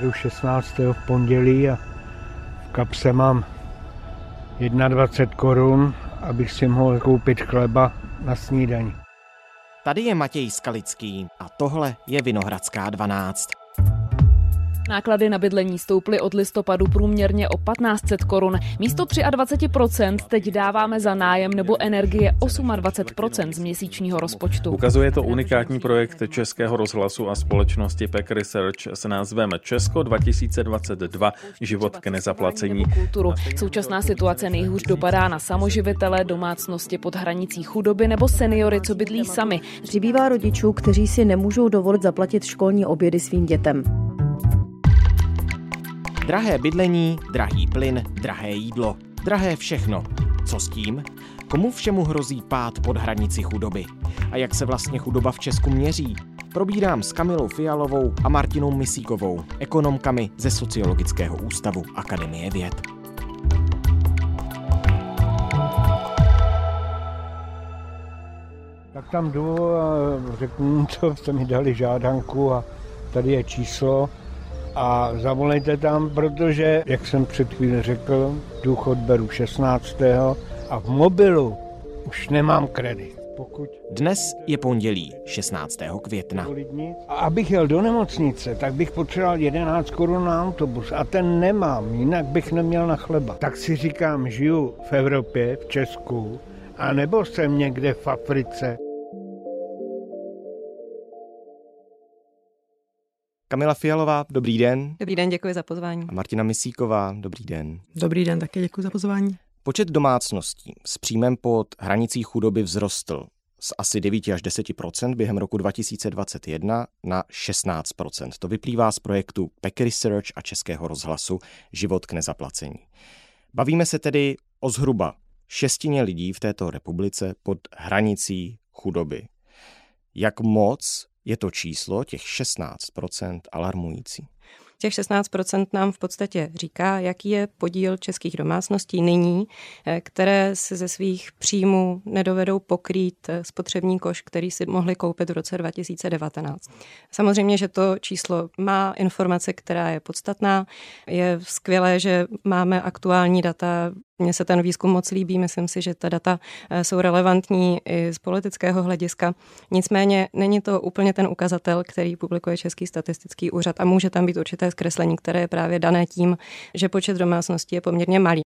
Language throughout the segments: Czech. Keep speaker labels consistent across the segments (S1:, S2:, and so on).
S1: Jdu 16. v pondělí a v kapse mám 21 korun, abych si mohl koupit chleba na snídaní.
S2: Tady je Matěj Skalický a tohle je Vinohradská 12.
S3: Náklady na bydlení stouply od listopadu průměrně o 1500 korun. Místo 23% teď dáváme za nájem nebo energie 28% z měsíčního rozpočtu.
S4: Ukazuje to unikátní projekt Českého rozhlasu a společnosti PEC Research s názvem Česko 2022 život k nezaplacení.
S3: Kulturu. Současná situace nejhůř dopadá na samoživitele, domácnosti pod hranicí chudoby nebo seniory, co bydlí sami.
S5: Přibývá rodičů, kteří si nemůžou dovolit zaplatit školní obědy svým dětem.
S2: Drahé bydlení, drahý plyn, drahé jídlo, drahé všechno. Co s tím? Komu všemu hrozí pád pod hranici chudoby? A jak se vlastně chudoba v Česku měří? Probírám s Kamilou Fialovou a Martinou Misíkovou, ekonomkami ze Sociologického ústavu Akademie věd.
S1: Tak tam jdu a řeknu, co jste mi dali žádanku a tady je číslo a zavolejte tam, protože, jak jsem před chvíli řekl, důchod beru 16. a v mobilu už nemám kredit. Pokud
S2: Dnes je pondělí 16. května.
S1: a abych jel do nemocnice, tak bych potřeboval 11 korun na autobus a ten nemám, jinak bych neměl na chleba. Tak si říkám, žiju v Evropě, v Česku, a nebo jsem někde v Africe.
S2: Kamila Fialová, dobrý den.
S6: Dobrý den, děkuji za pozvání.
S2: A Martina Misíková, dobrý den.
S7: Dobrý den, také děkuji za pozvání.
S2: Počet domácností s příjmem pod hranicí chudoby vzrostl z asi 9 až 10% během roku 2021 na 16% To vyplývá z projektu PEC Research a Českého rozhlasu Život k nezaplacení. Bavíme se tedy o zhruba šestině lidí v této republice pod hranicí chudoby. Jak moc je to číslo, těch 16% alarmující?
S6: Těch 16% nám v podstatě říká, jaký je podíl českých domácností nyní, eh, které si ze svých příjmů nedovedou pokrýt eh, spotřební koš, který si mohli koupit v roce 2019. Samozřejmě, že to číslo má informace, která je podstatná. Je skvělé, že máme aktuální data mně se ten výzkum moc líbí, myslím si, že ta data eh, jsou relevantní i z politického hlediska. Nicméně není to úplně ten ukazatel, který publikuje Český statistický úřad a může tam být určité zkreslení, které je právě dané tím, že počet domácností je poměrně malý.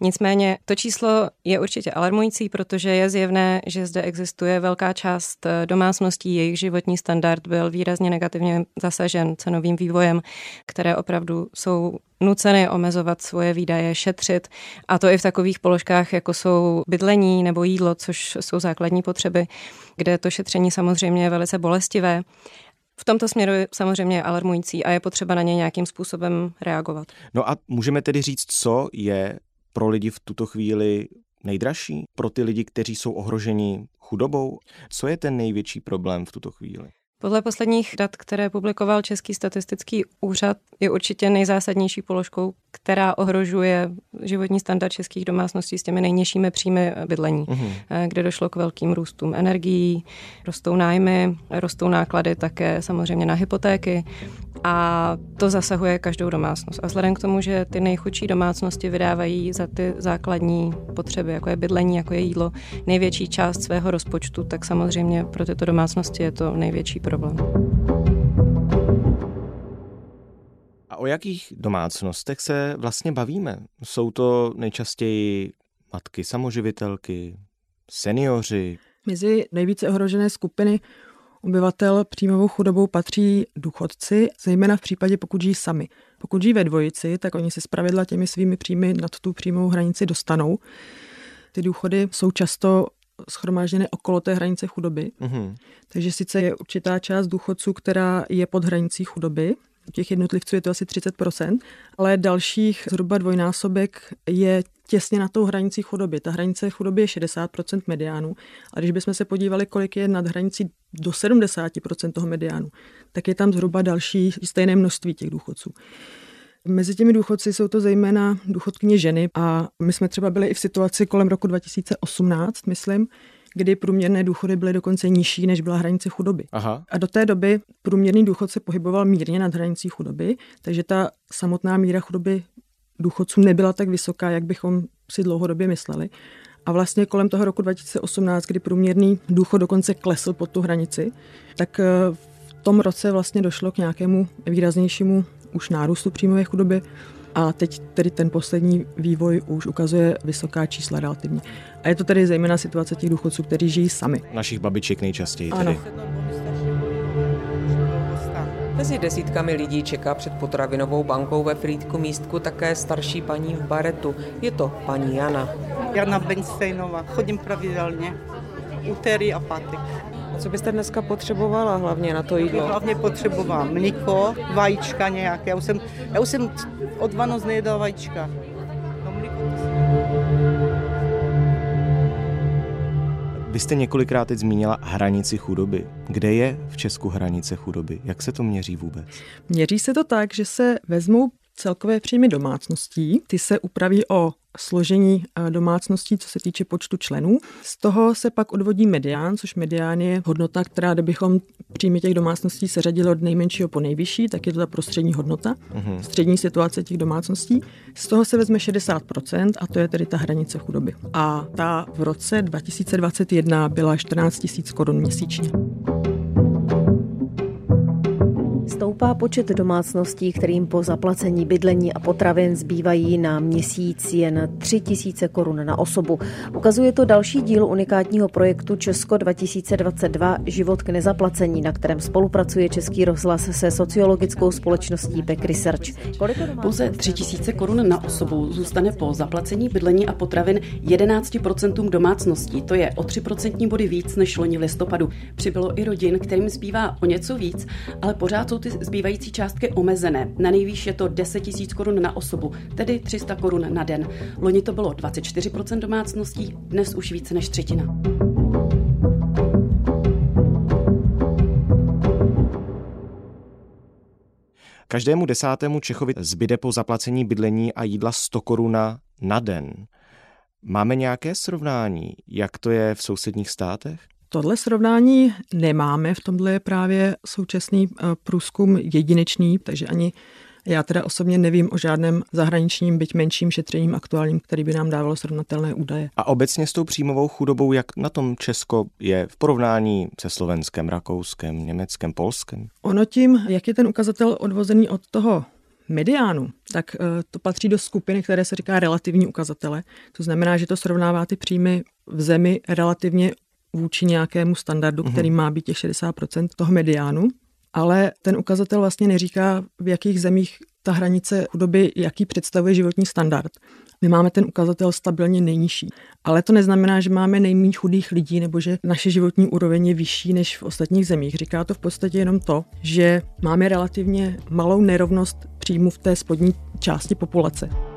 S6: Nicméně to číslo je určitě alarmující, protože je zjevné, že zde existuje velká část eh, domácností, jejich životní standard byl výrazně negativně zasažen cenovým vývojem, které opravdu jsou nuceny omezovat svoje výdaje, šetřit. A to i v takových položkách, jako jsou bydlení nebo jídlo, což jsou základní potřeby, kde to šetření samozřejmě je velice bolestivé. V tomto směru je samozřejmě alarmující a je potřeba na ně nějakým způsobem reagovat.
S2: No a můžeme tedy říct, co je pro lidi v tuto chvíli nejdražší? Pro ty lidi, kteří jsou ohroženi chudobou? Co je ten největší problém v tuto chvíli?
S6: Podle posledních dat, které publikoval Český statistický úřad, je určitě nejzásadnější položkou, která ohrožuje životní standard českých domácností s těmi nejnižšími příjmy bydlení, uhum. kde došlo k velkým růstům energií, rostou nájmy, rostou náklady také samozřejmě na hypotéky a to zasahuje každou domácnost. A vzhledem k tomu, že ty nejchudší domácnosti vydávají za ty základní potřeby, jako je bydlení, jako je jídlo, největší část svého rozpočtu, tak samozřejmě pro tyto domácnosti je to největší problém.
S2: O jakých domácnostech se vlastně bavíme? Jsou to nejčastěji matky samoživitelky, seniori?
S7: Mezi nejvíce ohrožené skupiny obyvatel příjmovou chudobou patří důchodci, zejména v případě, pokud žijí sami. Pokud žijí ve dvojici, tak oni se zpravidla těmi svými příjmy nad tu příjmovou hranici dostanou. Ty důchody jsou často schromážděny okolo té hranice chudoby. Mm-hmm. Takže sice je určitá část důchodců, která je pod hranicí chudoby, těch jednotlivců je to asi 30%, ale dalších zhruba dvojnásobek je těsně na tou hranicí chudoby. Ta hranice chudoby je 60% mediánu. A když bychom se podívali, kolik je nad hranicí do 70% toho mediánu, tak je tam zhruba další stejné množství těch důchodců. Mezi těmi důchodci jsou to zejména důchodkyně ženy a my jsme třeba byli i v situaci kolem roku 2018, myslím, kdy průměrné důchody byly dokonce nižší, než byla hranice chudoby.
S2: Aha.
S7: A do té doby průměrný důchod se pohyboval mírně nad hranicí chudoby, takže ta samotná míra chudoby důchodců nebyla tak vysoká, jak bychom si dlouhodobě mysleli. A vlastně kolem toho roku 2018, kdy průměrný důchod dokonce klesl pod tu hranici, tak eh, v tom roce vlastně došlo k nějakému výraznějšímu už nárůstu příjmové chudoby a teď tedy ten poslední vývoj už ukazuje vysoká čísla relativně. A je to tedy zejména situace těch důchodců, kteří žijí sami.
S2: Našich babiček nejčastěji
S7: Ano.
S2: tedy.
S8: Mezi desítkami lidí čeká před potravinovou bankou ve Frýdku místku také starší paní v baretu. Je to paní Jana.
S9: Jana Bensteinová. Chodím pravidelně. Úterý a pátek.
S8: Co byste dneska potřebovala hlavně na to jídlo?
S9: Hlavně potřebovám mlíko, vajíčka nějaké. Já už jsem, já už jsem od Vánoc nejedla vajíčka. No,
S2: Vy jste několikrát teď zmínila hranici chudoby. Kde je v Česku hranice chudoby? Jak se to měří vůbec?
S7: Měří se to tak, že se vezmou celkové příjmy domácností, ty se upraví o složení eh, domácností, co se týče počtu členů. Z toho se pak odvodí medián, což medián je hodnota, která, kdybychom příjmy těch domácností seřadili od nejmenšího po nejvyšší, tak je to ta prostřední hodnota,
S2: Mhm.
S7: střední situace těch domácností. Z toho se vezme 60% a to je tedy ta hranice chudoby. A ta v roce 2021 byla 14 000 korun měsíčně.
S5: Stoupá počet domácností, kterým po zaplacení bydlení a potravin zbývají na měsíc jen 3 tisíce korun na osobu. Ukazuje to další díl unikátního projektu Česko 2022 Život k nezaplacení, na kterém spolupracuje Český rozhlas se sociologickou společností Peck Research.
S10: Pouze 3 tisíce korun na osobu zůstane po zaplacení bydlení a potravin 11% domácností. To je o 3% body víc než loni v listopadu. Přibylo i rodin, kterým zbývá o něco víc, ale pořád jsou ty zbývající částky omezené. Na nejvýš je to 10 tisíc korun na osobu, tedy 300 korun na den. Loni to bylo 24% domácností, dnes už více než třetina.
S2: Každému desátému Čechovi zbyde po zaplacení bydlení a jídla 100 koruna na den. Máme nějaké srovnání, jak to je v sousedních státech?
S7: Tohle srovnání nemáme, v tomhle je právě současný eh, průzkum jedinečný, takže ani já teda osobně nevím o žádném zahraničním, byť menším šetřením aktuálním, který by nám dávalo srovnatelné údaje.
S2: A obecně s tou příjmovou chudobou, jak na tom Česko je v porovnání se Slovenskem, Rakouskem, Německem, Polskem?
S7: Ono tím, jak je ten ukazatel odvozený od toho mediánu, tak eh, to patří do skupiny, které se říká relativní ukazatele. To znamená, že to srovnává ty příjmy v zemi relativně vůči nějakému standardu, který má být těch 60% toho mediánu. Ale ten ukazatel vlastně neříká, v jakých zemích ta hranice chudoby, jaký představuje životní standard. My máme ten ukazatel stabilně nejnižší. Ale to neznamená, že máme nejméně chudých lidí nebo že naše životní úroveň je vyšší než v ostatních zemích. Říká to v podstatě jenom to, že máme relativně malou nerovnost příjmu v té spodní části populace.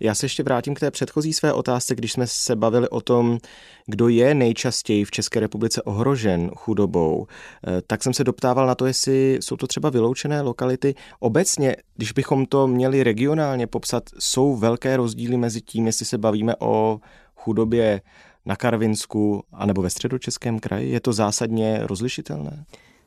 S2: Já se ještě vrátím k té předchozí své otázce, když jsme se bavili o tom, kdo je nejčastěji v České republice ohrožen chudobou, eh, tak jsem se doptával na to, jestli jsou to třeba vyloučené lokality. Obecně, když bychom to měli regionálně popsat, jsou velké rozdíly mezi tím, jestli se bavíme o chudobě na Karvinsku anebo ve středočeském kraji. Je to zásadně rozlišitelné?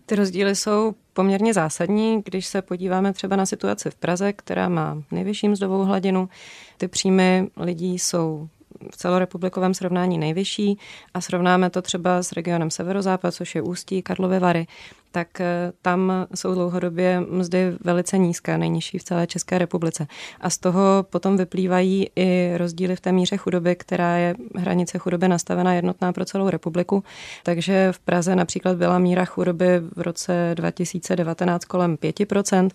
S6: Ty rozdíly jsou poměrně zásadní, když se podíváme třeba na situaci v Praze, která má nejvyšší mzdovou hladinu. Ty příjmy lidí jsou v celorepublikovém srovnání nejvyšší a srovnáme to třeba s regionem Severozápad, což je Ústí, Karlovy Vary, tak eh, tam jsou dlouhodobě mzdy velice nízké, nejnižší v celé České republice. A z toho potom vyplývají i rozdíly v té míře chudoby, která je hranice chudoby nastavená jednotná pro celou republiku. Takže v Praze například byla míra chudoby v roce 2019 kolem 5%,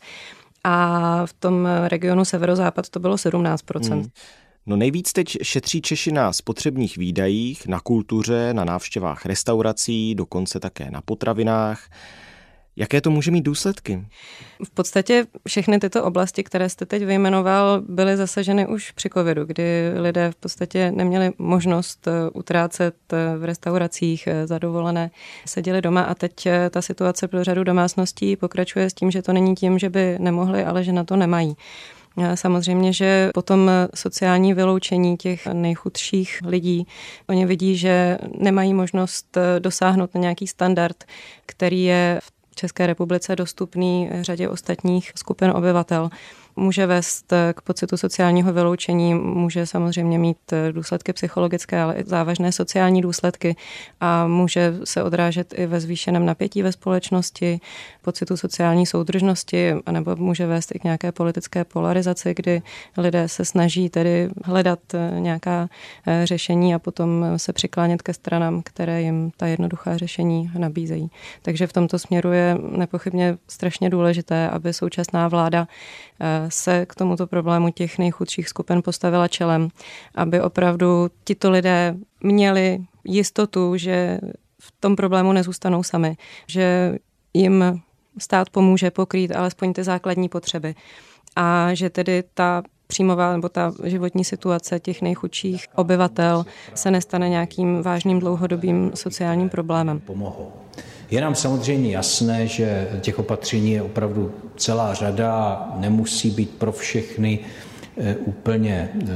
S6: a v tom regionu severozápad to bylo 17%. Hmm.
S2: No nejvíc teď šetří Češi na spotřebních výdajích, na kultuře, na návštěvách restaurací, dokonce také na potravinách. Jaké to může mít důsledky?
S6: V podstatě všechny tyto oblasti, které jste teď vyjmenoval, byly zasaženy už při covidu, kdy lidé v podstatě neměli možnost utrácet v restauracích za dovolené, seděli doma a teď ta situace pro řadu domácností pokračuje s tím, že to není tím, že by nemohli, ale že na to nemají. Samozřejmě, že potom sociální vyloučení těch nejchudších lidí, oni vidí, že nemají možnost dosáhnout na nějaký standard, který je v České republice dostupný řadě ostatních skupin obyvatel může vést k pocitu sociálního vyloučení, může samozřejmě mít důsledky psychologické, ale i závažné sociální důsledky a může se odrážet i ve zvýšeném napětí ve společnosti, pocitu sociální soudržnosti, anebo může vést i k nějaké politické polarizaci, kdy lidé se snaží tedy hledat nějaká eh, řešení a potom se přiklánět ke stranám, které jim ta jednoduchá řešení nabízejí. Takže v tomto směru je nepochybně strašně důležité, aby současná vláda eh, se k tomuto problému těch nejchudších skupin postavila čelem, aby opravdu tito lidé měli jistotu, že v tom problému nezůstanou sami, že jim stát pomůže pokrýt alespoň ty základní potřeby a že tedy ta příjmová nebo ta životní situace těch nejchudších obyvatel se nestane nějakým vážným dlouhodobým sociálním problémem. Pomohou.
S11: Je nám samozřejmě jasné, že těch opatření je opravdu celá řada, nemusí být pro všechny eh, úplně eh,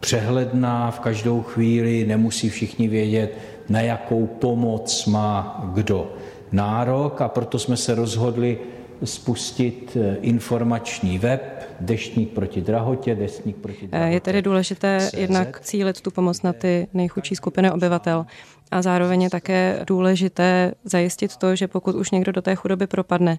S11: přehledná v každou chvíli, nemusí všichni vědět, na jakou pomoc má kdo nárok. A proto jsme se rozhodli spustit eh, informační web Deštník proti drahotě, Deštník proti drahotě.
S6: Je tedy důležité jednak cílit tu pomoc na ty nejchudší skupiny obyvatel a zároveň je také důležité zajistit to, že pokud už někdo do té chudoby propadne,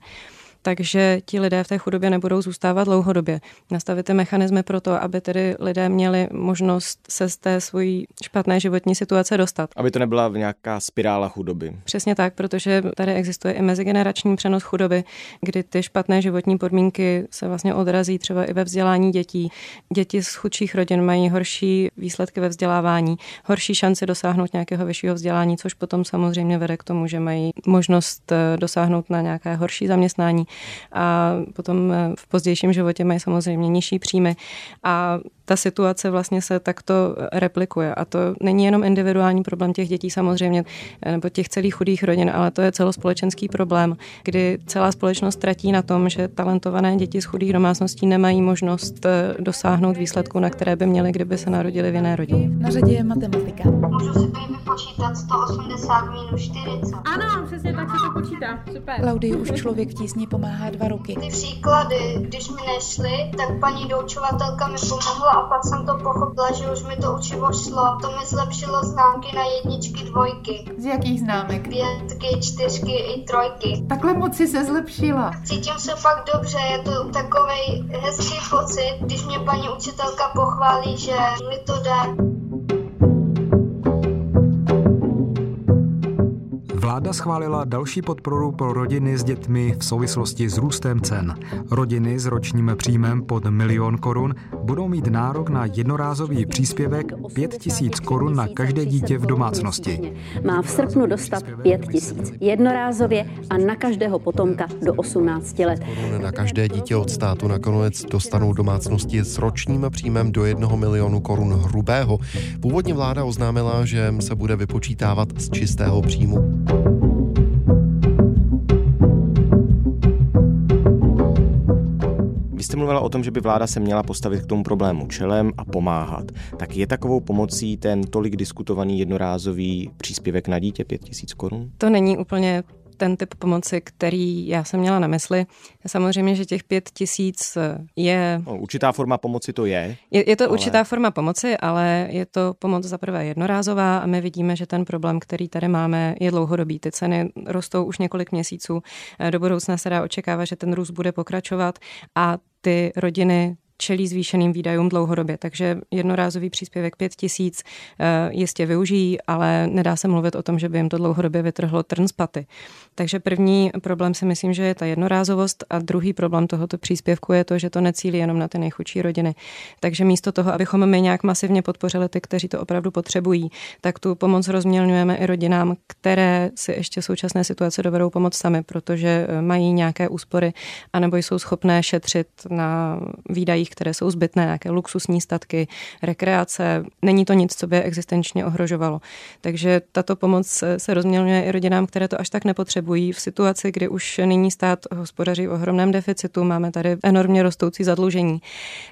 S6: takže ti lidé v té chudobě nebudou zůstávat dlouhodobě. Nastavit ty mechanismy pro to, aby tedy lidé měli možnost se z té svojí špatné životní situace dostat.
S2: Aby to nebyla nějaká spirála chudoby.
S6: Přesně tak, protože tady existuje i mezigenerační přenos chudoby, kdy ty špatné životní podmínky se vlastně odrazí třeba i ve vzdělání dětí. Děti z chudších rodin mají horší výsledky ve vzdělávání, horší šanci dosáhnout nějakého vyššího vzdělání, což potom samozřejmě vede k tomu, že mají možnost eh, dosáhnout na nějaké horší zaměstnání a potom eh, v pozdějším životě mají samozřejmě nižší příjmy. A ta situace vlastně se takto replikuje. A to není jenom individuální problém těch dětí samozřejmě, nebo těch celých chudých rodin, ale to je celospolečenský problém, kdy celá společnost tratí na tom, že talentované děti z chudých domácností nemají možnost eh, dosáhnout výsledku, na které by měly, kdyby se narodili v jiné rodině.
S12: Na řadě je matematika.
S13: Můžu si vypočítat 180 minus 40.
S12: Ano, přesně tak se to počítá. Super. Klaudii už člověk v tísni pomáhá dva roky.
S13: Ty příklady, když mi nešly, tak paní doučovatelka mi pomohla a pak jsem to pochopila, že už mi to učivo šlo. To mi zlepšilo známky na jedničky, dvojky.
S12: Z jakých známek?
S13: Pětky, čtyřky i trojky.
S12: Takhle moc si se zlepšila.
S13: Cítím se fakt dobře, je to takový hezký pocit, když mě paní učitelka pochválí, že mi to jde.
S14: Vláda schválila další podporu pro rodiny s dětmi v souvislosti s růstem cen. Rodiny s ročním příjmem pod milion korun budou mít nárok na jednorázový příspěvek 5 tisíc korun na každé dítě v domácnosti.
S15: Má v srpnu dostat 5 tisíc jednorázově a na každého potomka do 18 let.
S16: Na každé dítě od státu nakonec dostanou domácnosti s ročním příjmem do 1 milionu korun hrubého. Původně vláda oznámila, že se bude vypočítávat z čistého příjmu.
S2: Mluvila o tom, že by vláda se měla postavit k tomu problému čelem a pomáhat. Tak je takovou pomocí ten tolik diskutovaný jednorázový příspěvek na dítě 5000 korun?
S6: To není úplně ten typ pomoci, který já jsem měla na mysli. Samozřejmě, že těch pět tisíc je...
S2: No, určitá forma pomoci to je.
S6: Je, je to ale... určitá forma pomoci, ale je to pomoc za prvé jednorázová a my vidíme, že ten problém, který tady máme, je dlouhodobý. Ty ceny rostou už několik měsíců. Do budoucna se dá očekávat, že ten růst bude pokračovat a ty rodiny čelí zvýšeným výdajům dlouhodobě. Takže jednorázový příspěvek 5 tisíc eh, jistě využijí, ale nedá se mluvit o tom, že by jim to dlouhodobě vytrhlo trn z paty. Takže první problém si myslím, že je ta jednorázovost a druhý problém tohoto příspěvku je to, že to necílí jenom na ty nejchudší rodiny. Takže místo toho, abychom my nějak masivně podpořili ty, kteří to opravdu potřebují, tak tu pomoc rozmělňujeme i rodinám, které si ještě současné situace dovedou pomoct sami, protože eh, mají nějaké úspory anebo jsou schopné šetřit na výdajích kategoriích, které jsou zbytné, nějaké luxusní statky, rekreace. Není to nic, co by existenčně ohrožovalo. Takže tato pomoc se rozmělňuje i rodinám, které to až tak nepotřebují v situaci, kdy už nyní stát hospodaří v ohromném deficitu, máme tady enormně rostoucí zadlužení.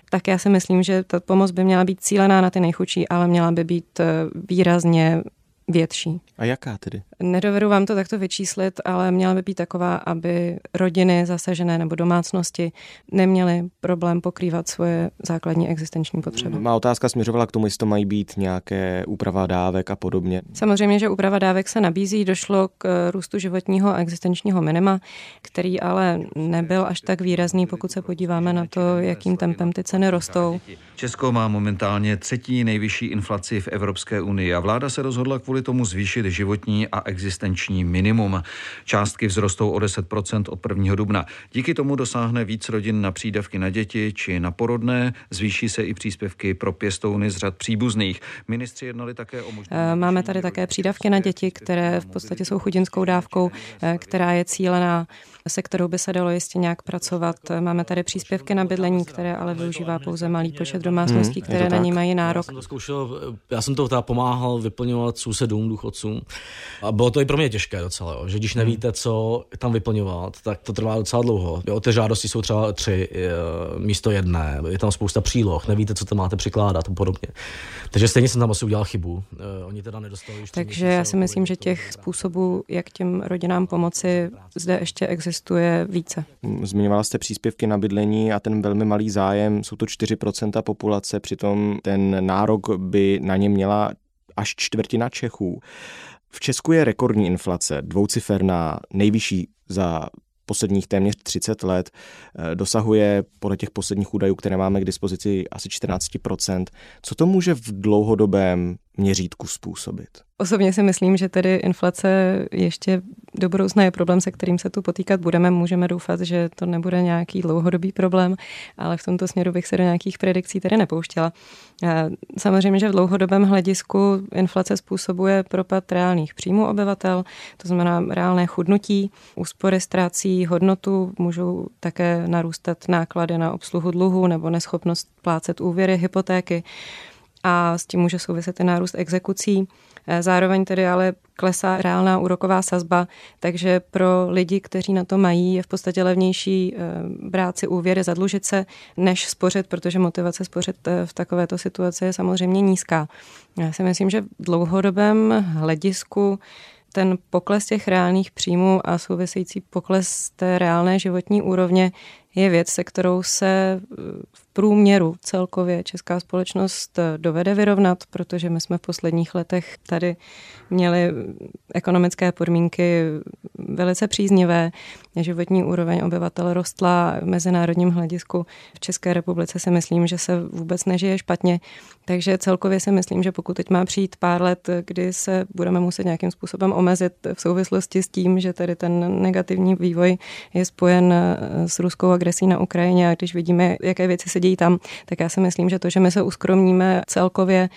S6: Tak já si myslím, že ta pomoc by měla být cílená na ty nejchudší, ale měla by být eh, výrazně větší.
S2: A jaká tedy?
S6: Nedovedu vám to takto vyčíslit, ale měla by být taková, aby rodiny zasažené nebo domácnosti neměly problém pokrývat svoje základní existenční potřeby.
S2: Má otázka směřovala k tomu, jestli to mají být nějaké úprava dávek a podobně.
S6: Samozřejmě, že úprava dávek se nabízí, došlo k růstu životního a existenčního minima, který ale nebyl až tak výrazný, pokud se podíváme na to, jakým tempem ty ceny rostou.
S17: Česko má momentálně třetí nejvyšší inflaci v Evropské unii a vláda se rozhodla kvůli tomu zvýšit životní a existenční minimum. Částky vzrostou o 10% od 1. dubna. Díky tomu dosáhne víc rodin na přídavky na děti či na porodné, zvýší se i příspěvky pro pěstouny z řad příbuzných. Ministři jednali také o možnosti.
S6: Eh, máme tady také přídavky na děti, které v podstatě jsou chudinskou dávkou, eh, která je cílená se kterou by se dalo jistě nějak pracovat. Máme tady příspěvky na bydlení, které ale využívá pouze malý počet domácností, hmm, které na ní mají nárok.
S18: Já jsem to zkoušel, já jsem to pomáhal vyplňovat sousedům, důchodcům. A bylo to i pro mě těžké docela, jo, že když hmm. nevíte, co tam vyplňovat, tak to trvá docela dlouho. Jo, ty žádosti jsou třeba tři místo jedné, je tam spousta příloh, nevíte, co tam máte přikládat a podobně. Takže stejně jsem tam asi udělal chybu. Oni teda nedostali už
S6: Takže já si myslím, že těch způsobů, jak těm rodinám pomoci, zde ještě existuje existuje více.
S2: Zmiňovala jste příspěvky na bydlení a ten velmi malý zájem, jsou to 4% populace, přitom ten nárok by na ně měla až čtvrtina Čechů. V Česku je rekordní inflace, dvouciferná, nejvyšší za posledních téměř 30 let eh, dosahuje podle těch posledních údajů, které máme k dispozici, asi 14%. Co to může v dlouhodobém měřítku způsobit?
S6: Osobně si myslím, že tedy inflace ještě do budoucna je problém, se kterým se tu potýkat budeme. Můžeme doufat, že to nebude nějaký dlouhodobý problém, ale v tomto směru bych se do nějakých predikcí tedy nepouštěla. Samozřejmě, že v dlouhodobém hledisku inflace způsobuje propad reálných příjmů obyvatel, to znamená reálné chudnutí, úspory ztrácí hodnotu, můžou také narůstat náklady na obsluhu dluhu nebo neschopnost plácet úvěry, hypotéky a s tím může souviset i nárůst exekucí. Eh, zároveň tedy ale klesá reálná úroková sazba, takže pro lidi, kteří na to mají, je v podstatě levnější eh, brát si úvěry, zadlužit se, než spořit, protože motivace spořit eh, v takovéto situaci je samozřejmě nízká. Já si myslím, že v dlouhodobém hledisku ten pokles těch reálných příjmů a související pokles té reálné životní úrovně je věc, se kterou se v průměru celkově česká společnost dovede vyrovnat, protože my jsme v posledních letech tady měli ekonomické podmínky velice příznivé. Životní úroveň obyvatel rostla v mezinárodním hledisku. V České republice si myslím, že se vůbec nežije špatně. Takže celkově si myslím, že pokud teď má přijít pár let, kdy se budeme muset nějakým způsobem omezit v souvislosti s tím, že tady ten negativní vývoj je spojen s ruskou agresí na Ukrajině a když vidíme, jaké věci se dějí tam, tak já si myslím, že to, že my se uskromníme celkově,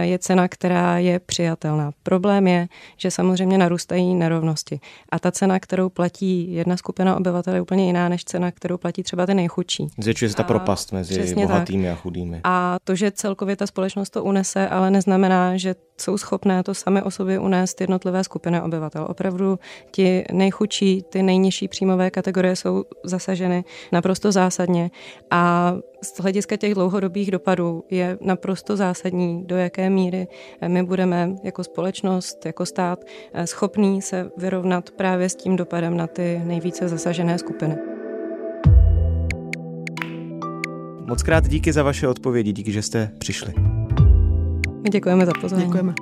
S6: je cena, která je přijatelná. Problém je, že samozřejmě narůstají nerovnosti. A ta cena, kterou platí jedna skupina obyvatel, je úplně jiná než cena, kterou platí třeba ty nejchudší.
S2: Zvětšuje se ta propast mezi bohatými tak. a chudými.
S6: A to, že celkově ta společnost to unese, ale neznamená, že jsou schopné to sami o sobě unést jednotlivé skupiny obyvatel. Opravdu ti nejchudší, ty nejnižší příjmové kategorie jsou zasaženy naprosto zásadně a z hlediska těch dlouhodobých dopadů je naprosto zásadní, do jaké míry my budeme jako společnost, jako stát schopní se vyrovnat právě s tím dopadem na ty nejvíce zasažené skupiny.
S2: Moc krát díky za vaše odpovědi, díky, že jste přišli.
S6: My děkujeme za pozornost.
S7: Děkujeme.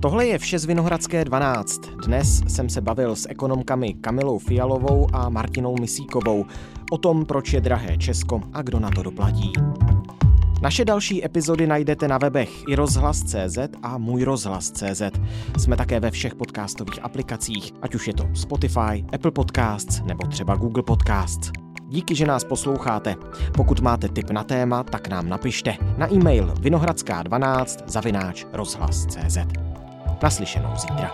S2: Tohle je vše z Vinohradské 12. Dnes jsem se bavil s ekonomkami Kamilou Fialovou a Martinou Misíkovou o tom, proč je drahé Česko a kdo na to doplatí. Naše další epizody najdete na webech i rozhlas.cz a můj rozhlas.cz. Jsme také ve všech podcastových aplikacích, ať už je to Spotify, Apple Podcasts nebo třeba Google Podcasts. Díky, že nás posloucháte. Pokud máte tip na téma, tak nám napište na e-mail vinohradská12 zavináč rozhlas.cz. Naslyšenou zítra.